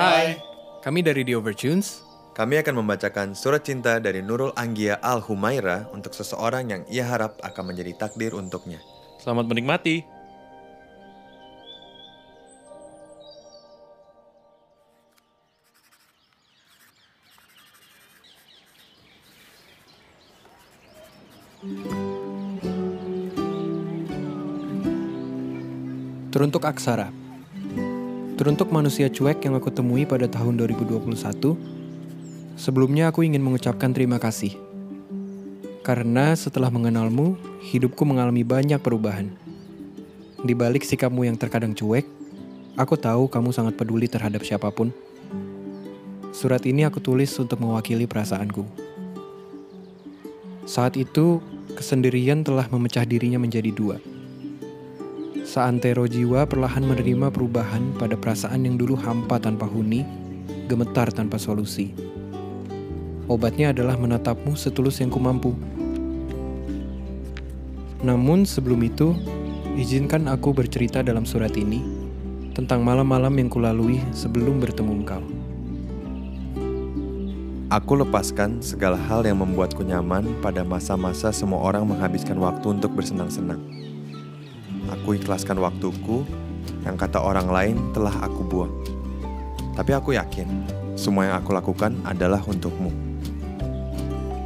Hai, kami dari The Overtunes. Kami akan membacakan surat cinta dari Nurul Anggia Al Humaira untuk seseorang yang ia harap akan menjadi takdir untuknya. Selamat menikmati. Teruntuk Aksara. Teruntuk manusia cuek yang aku temui pada tahun 2021, sebelumnya aku ingin mengucapkan terima kasih. Karena setelah mengenalmu, hidupku mengalami banyak perubahan. Di balik sikapmu yang terkadang cuek, aku tahu kamu sangat peduli terhadap siapa pun. Surat ini aku tulis untuk mewakili perasaanku. Saat itu, kesendirian telah memecah dirinya menjadi dua. Saantero jiwa perlahan menerima perubahan pada perasaan yang dulu hampa tanpa huni, gemetar tanpa solusi. Obatnya adalah menatapmu setulus yang kumampu. Namun sebelum itu, izinkan aku bercerita dalam surat ini tentang malam-malam yang kulalui sebelum bertemu engkau. Aku lepaskan segala hal yang membuatku nyaman pada masa-masa semua orang menghabiskan waktu untuk bersenang-senang. Aku ikhlaskan waktuku yang kata orang lain telah aku buang. Tapi aku yakin semua yang aku lakukan adalah untukmu.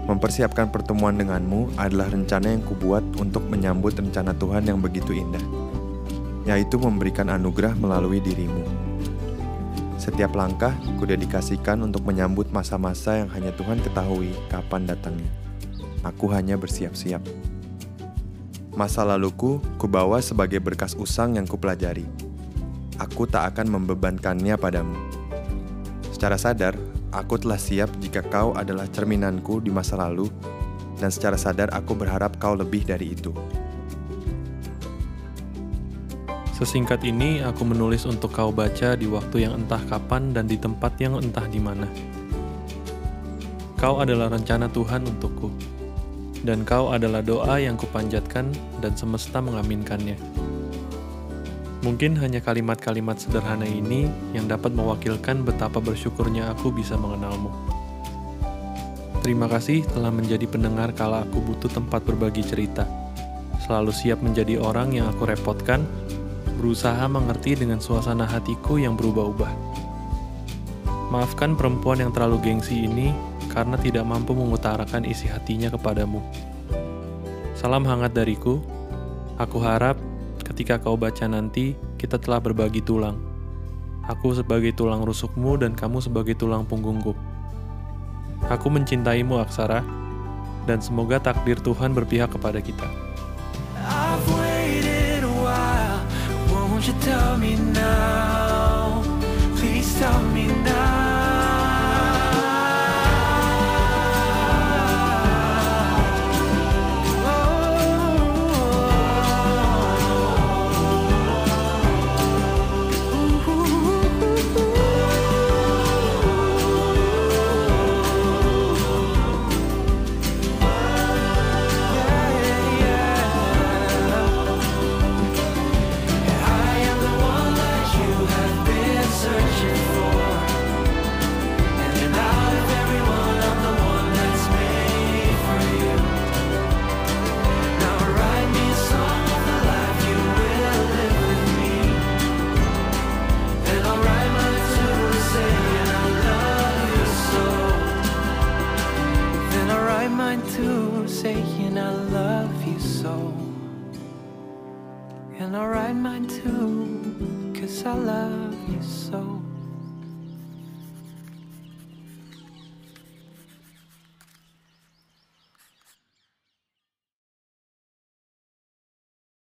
Mempersiapkan pertemuan denganmu adalah rencana yang kubuat untuk menyambut rencana Tuhan yang begitu indah, yaitu memberikan anugerah melalui dirimu. Setiap langkah kudedikasikan untuk menyambut masa-masa yang hanya Tuhan ketahui kapan datangnya. Aku hanya bersiap-siap. Masa laluku kubawa sebagai berkas usang yang kupelajari. Aku tak akan membebankannya padamu. Secara sadar, aku telah siap jika kau adalah cerminanku di masa lalu, dan secara sadar aku berharap kau lebih dari itu. Sesingkat ini aku menulis untuk kau baca di waktu yang entah kapan dan di tempat yang entah di mana. Kau adalah rencana Tuhan untukku, dan kau adalah doa yang kupanjatkan dan semesta mengaminkannya. Mungkin hanya kalimat-kalimat sederhana ini yang dapat mewakilkan betapa bersyukurnya aku bisa mengenalmu. Terima kasih telah menjadi pendengar kala aku butuh tempat berbagi cerita. Selalu siap menjadi orang yang aku repotkan, berusaha mengerti dengan suasana hatiku yang berubah-ubah. Maafkan perempuan yang terlalu gengsi ini karena tidak mampu mengutarakan isi hatinya kepadamu. Salam hangat dariku. Aku harap ketika kau baca nanti, kita telah berbagi tulang. Aku sebagai tulang rusukmu dan kamu sebagai tulang punggungku. Aku mencintaimu, Aksara, dan semoga takdir Tuhan berpihak kepada kita. And I'll write mine too, cause I love you so.